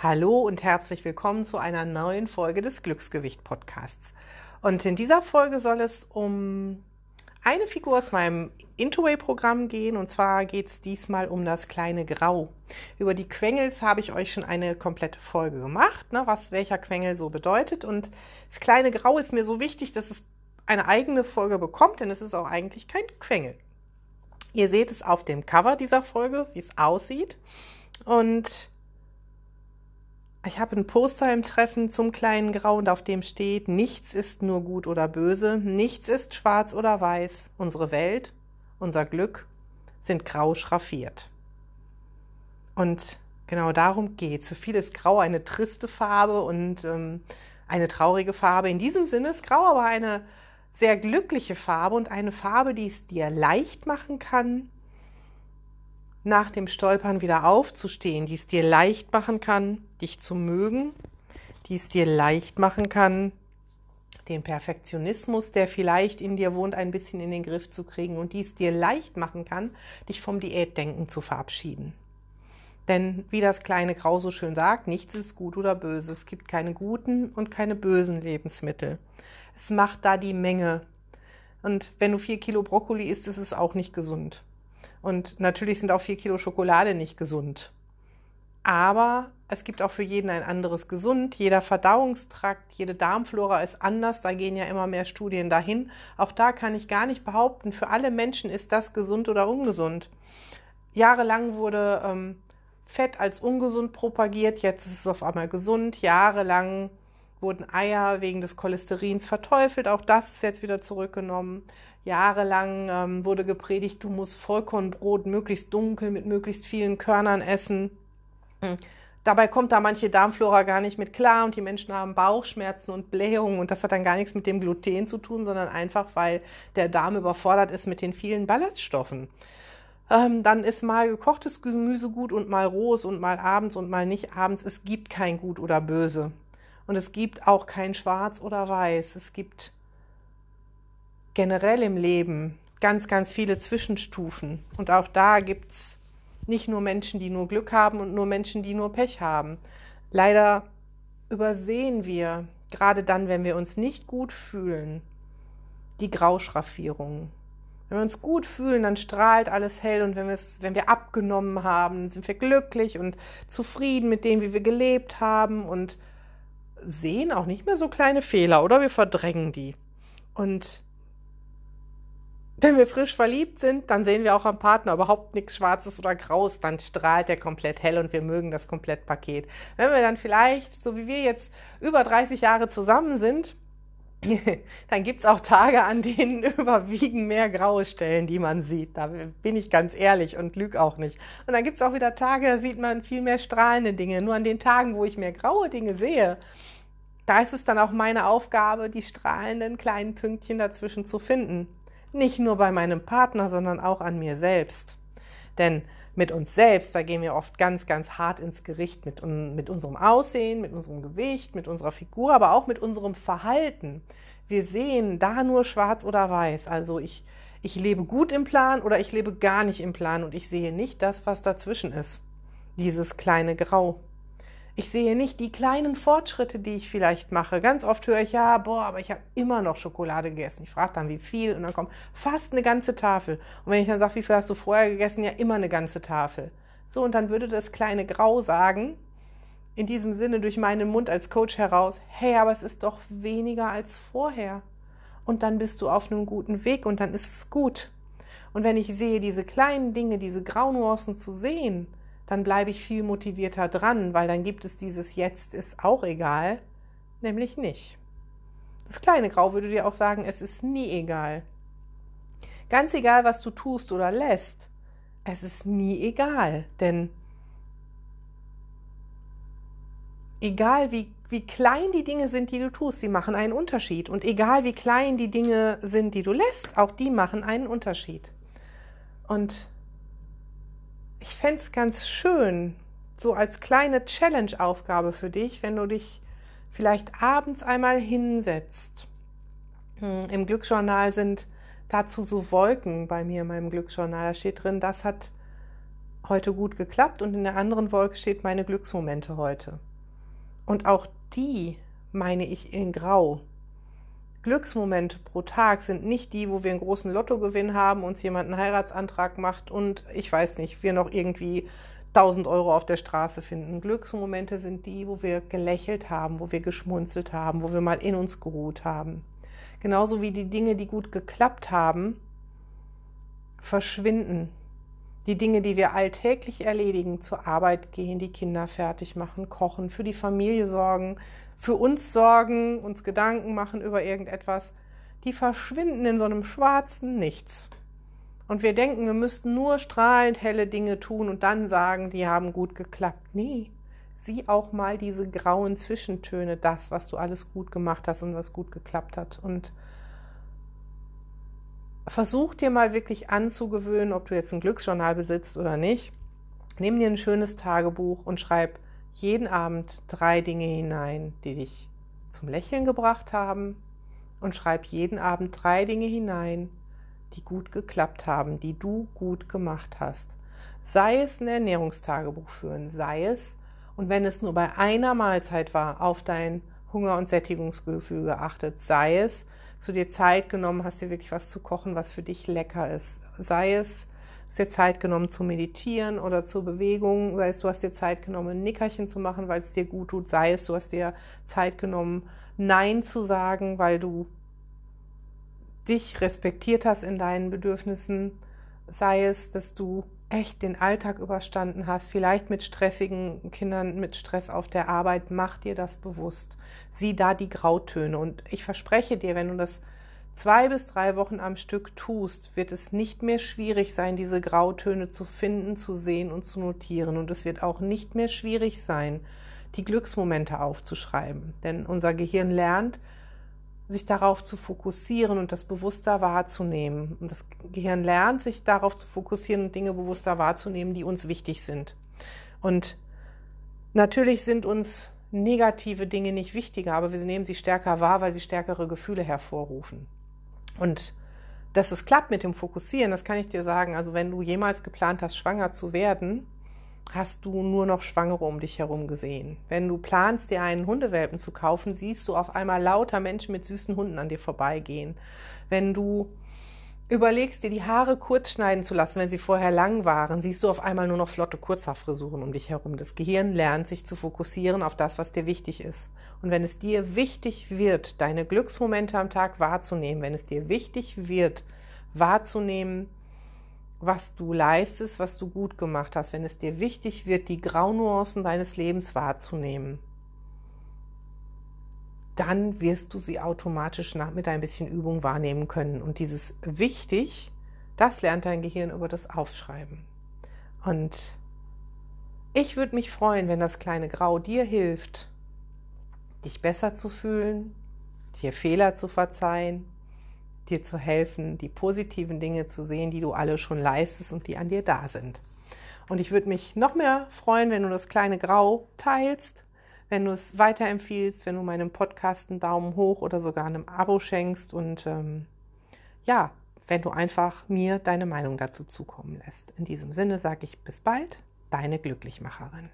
Hallo und herzlich willkommen zu einer neuen Folge des Glücksgewicht Podcasts. Und in dieser Folge soll es um eine Figur aus meinem Intoway-Programm gehen. Und zwar geht es diesmal um das kleine Grau. Über die Quengels habe ich euch schon eine komplette Folge gemacht, ne, was welcher Quengel so bedeutet. Und das kleine Grau ist mir so wichtig, dass es eine eigene Folge bekommt, denn es ist auch eigentlich kein Quengel. Ihr seht es auf dem Cover dieser Folge, wie es aussieht. Und ich habe ein Poster im Treffen zum kleinen Grau und auf dem steht, nichts ist nur gut oder böse, nichts ist schwarz oder weiß. Unsere Welt, unser Glück sind grau schraffiert. Und genau darum geht es. Für viele ist Grau eine triste Farbe und ähm, eine traurige Farbe. In diesem Sinne ist Grau aber eine sehr glückliche Farbe und eine Farbe, die es dir leicht machen kann, nach dem Stolpern wieder aufzustehen, die es dir leicht machen kann, dich zu mögen, die es dir leicht machen kann, den Perfektionismus, der vielleicht in dir wohnt, ein bisschen in den Griff zu kriegen und die es dir leicht machen kann, dich vom Diätdenken zu verabschieden. Denn wie das kleine Grau so schön sagt, nichts ist gut oder böse. Es gibt keine guten und keine bösen Lebensmittel. Es macht da die Menge. Und wenn du vier Kilo Brokkoli isst, ist es auch nicht gesund. Und natürlich sind auch vier Kilo Schokolade nicht gesund. Aber es gibt auch für jeden ein anderes Gesund. Jeder Verdauungstrakt, jede Darmflora ist anders. Da gehen ja immer mehr Studien dahin. Auch da kann ich gar nicht behaupten, für alle Menschen ist das gesund oder ungesund. Jahrelang wurde ähm, Fett als ungesund propagiert, jetzt ist es auf einmal gesund. Jahrelang wurden Eier wegen des Cholesterins verteufelt. Auch das ist jetzt wieder zurückgenommen. Jahrelang ähm, wurde gepredigt, du musst Vollkornbrot möglichst dunkel mit möglichst vielen Körnern essen. Hm. Dabei kommt da manche Darmflora gar nicht mit klar und die Menschen haben Bauchschmerzen und Blähungen und das hat dann gar nichts mit dem Gluten zu tun, sondern einfach, weil der Darm überfordert ist mit den vielen Ballaststoffen. Ähm, dann ist mal gekochtes Gemüse gut und mal rohes und mal abends und mal nicht abends. Es gibt kein Gut oder Böse. Und es gibt auch kein Schwarz oder Weiß. Es gibt generell im Leben ganz, ganz viele Zwischenstufen. Und auch da gibt es nicht nur Menschen, die nur Glück haben und nur Menschen, die nur Pech haben. Leider übersehen wir, gerade dann, wenn wir uns nicht gut fühlen, die Grauschraffierungen. Wenn wir uns gut fühlen, dann strahlt alles hell und wenn, wenn wir abgenommen haben, sind wir glücklich und zufrieden mit dem, wie wir gelebt haben und sehen auch nicht mehr so kleine Fehler oder wir verdrängen die. Und wenn wir frisch verliebt sind, dann sehen wir auch am Partner überhaupt nichts Schwarzes oder Graues, dann strahlt er komplett hell und wir mögen das Komplettpaket. Wenn wir dann vielleicht, so wie wir jetzt über 30 Jahre zusammen sind, dann gibt es auch Tage, an denen überwiegen mehr graue Stellen, die man sieht. Da bin ich ganz ehrlich und lüge auch nicht. Und dann gibt es auch wieder Tage, da sieht man viel mehr strahlende Dinge. Nur an den Tagen, wo ich mehr graue Dinge sehe, da ist es dann auch meine Aufgabe, die strahlenden kleinen Pünktchen dazwischen zu finden. Nicht nur bei meinem Partner, sondern auch an mir selbst. Denn mit uns selbst, da gehen wir oft ganz, ganz hart ins Gericht mit, mit unserem Aussehen, mit unserem Gewicht, mit unserer Figur, aber auch mit unserem Verhalten. Wir sehen da nur schwarz oder weiß. Also ich, ich lebe gut im Plan oder ich lebe gar nicht im Plan und ich sehe nicht das, was dazwischen ist. Dieses kleine Grau. Ich sehe nicht die kleinen Fortschritte, die ich vielleicht mache. Ganz oft höre ich, ja, boah, aber ich habe immer noch Schokolade gegessen. Ich frage dann, wie viel? Und dann kommt fast eine ganze Tafel. Und wenn ich dann sage, wie viel hast du vorher gegessen? Ja, immer eine ganze Tafel. So, und dann würde das kleine Grau sagen, in diesem Sinne durch meinen Mund als Coach heraus, hey, aber es ist doch weniger als vorher. Und dann bist du auf einem guten Weg und dann ist es gut. Und wenn ich sehe, diese kleinen Dinge, diese Graunuancen zu sehen, dann bleibe ich viel motivierter dran, weil dann gibt es dieses Jetzt ist auch egal, nämlich nicht. Das kleine Grau würde dir auch sagen, es ist nie egal. Ganz egal, was du tust oder lässt, es ist nie egal, denn egal wie, wie klein die Dinge sind, die du tust, sie machen einen Unterschied. Und egal wie klein die Dinge sind, die du lässt, auch die machen einen Unterschied. Und ich fände es ganz schön, so als kleine Challenge-Aufgabe für dich, wenn du dich vielleicht abends einmal hinsetzt. Hm, Im Glücksjournal sind dazu so Wolken bei mir in meinem Glücksjournal. Da steht drin, das hat heute gut geklappt und in der anderen Wolke steht meine Glücksmomente heute. Und auch die meine ich in Grau. Glücksmomente pro Tag sind nicht die, wo wir einen großen Lottogewinn haben, uns jemand einen Heiratsantrag macht und ich weiß nicht, wir noch irgendwie 1000 Euro auf der Straße finden. Glücksmomente sind die, wo wir gelächelt haben, wo wir geschmunzelt haben, wo wir mal in uns geruht haben. Genauso wie die Dinge, die gut geklappt haben, verschwinden. Die Dinge, die wir alltäglich erledigen, zur Arbeit gehen, die Kinder fertig machen, kochen, für die Familie sorgen, für uns sorgen, uns Gedanken machen über irgendetwas, die verschwinden in so einem schwarzen Nichts. Und wir denken, wir müssten nur strahlend helle Dinge tun und dann sagen, die haben gut geklappt. Nee, sieh auch mal diese grauen Zwischentöne, das, was du alles gut gemacht hast und was gut geklappt hat. Und versuch dir mal wirklich anzugewöhnen, ob du jetzt ein Glücksjournal besitzt oder nicht. Nimm dir ein schönes Tagebuch und schreib jeden Abend drei Dinge hinein, die dich zum Lächeln gebracht haben. Und schreib jeden Abend drei Dinge hinein, die gut geklappt haben, die du gut gemacht hast. Sei es ein Ernährungstagebuch führen, sei es, und wenn es nur bei einer Mahlzeit war, auf dein Hunger- und Sättigungsgefühl geachtet, sei es, zu dir Zeit genommen hast, dir wirklich was zu kochen, was für dich lecker ist. Sei es, hast dir Zeit genommen zu meditieren oder zur Bewegung, sei es, du hast dir Zeit genommen, ein Nickerchen zu machen, weil es dir gut tut, sei es, du hast dir Zeit genommen, Nein zu sagen, weil du dich respektiert hast in deinen Bedürfnissen, sei es, dass du echt den Alltag überstanden hast, vielleicht mit stressigen Kindern, mit Stress auf der Arbeit, mach dir das bewusst. Sieh da die Grautöne und ich verspreche dir, wenn du das zwei bis drei Wochen am Stück tust, wird es nicht mehr schwierig sein, diese Grautöne zu finden, zu sehen und zu notieren. Und es wird auch nicht mehr schwierig sein, die Glücksmomente aufzuschreiben. Denn unser Gehirn lernt, sich darauf zu fokussieren und das bewusster wahrzunehmen. Und das Gehirn lernt, sich darauf zu fokussieren und Dinge bewusster wahrzunehmen, die uns wichtig sind. Und natürlich sind uns negative Dinge nicht wichtiger, aber wir nehmen sie stärker wahr, weil sie stärkere Gefühle hervorrufen. Und dass es klappt mit dem Fokussieren, das kann ich dir sagen. Also wenn du jemals geplant hast, schwanger zu werden, hast du nur noch Schwangere um dich herum gesehen. Wenn du planst, dir einen Hundewelpen zu kaufen, siehst du auf einmal lauter Menschen mit süßen Hunden an dir vorbeigehen. Wenn du überlegst, dir die Haare kurz schneiden zu lassen, wenn sie vorher lang waren, siehst du auf einmal nur noch flotte Kurzhaarfrisuren um dich herum. Das Gehirn lernt sich zu fokussieren auf das, was dir wichtig ist. Und wenn es dir wichtig wird, deine Glücksmomente am Tag wahrzunehmen, wenn es dir wichtig wird, wahrzunehmen, was du leistest, was du gut gemacht hast, wenn es dir wichtig wird, die Graunuancen deines Lebens wahrzunehmen, dann wirst du sie automatisch nach, mit ein bisschen Übung wahrnehmen können. Und dieses wichtig, das lernt dein Gehirn über das Aufschreiben. Und ich würde mich freuen, wenn das kleine Grau dir hilft, dich besser zu fühlen, dir Fehler zu verzeihen, dir zu helfen, die positiven Dinge zu sehen, die du alle schon leistest und die an dir da sind. Und ich würde mich noch mehr freuen, wenn du das kleine Grau teilst, wenn du es weiterempfiehlst, wenn du meinem Podcast einen Daumen hoch oder sogar einem Abo schenkst und ähm, ja, wenn du einfach mir deine Meinung dazu zukommen lässt. In diesem Sinne sage ich bis bald, deine Glücklichmacherin.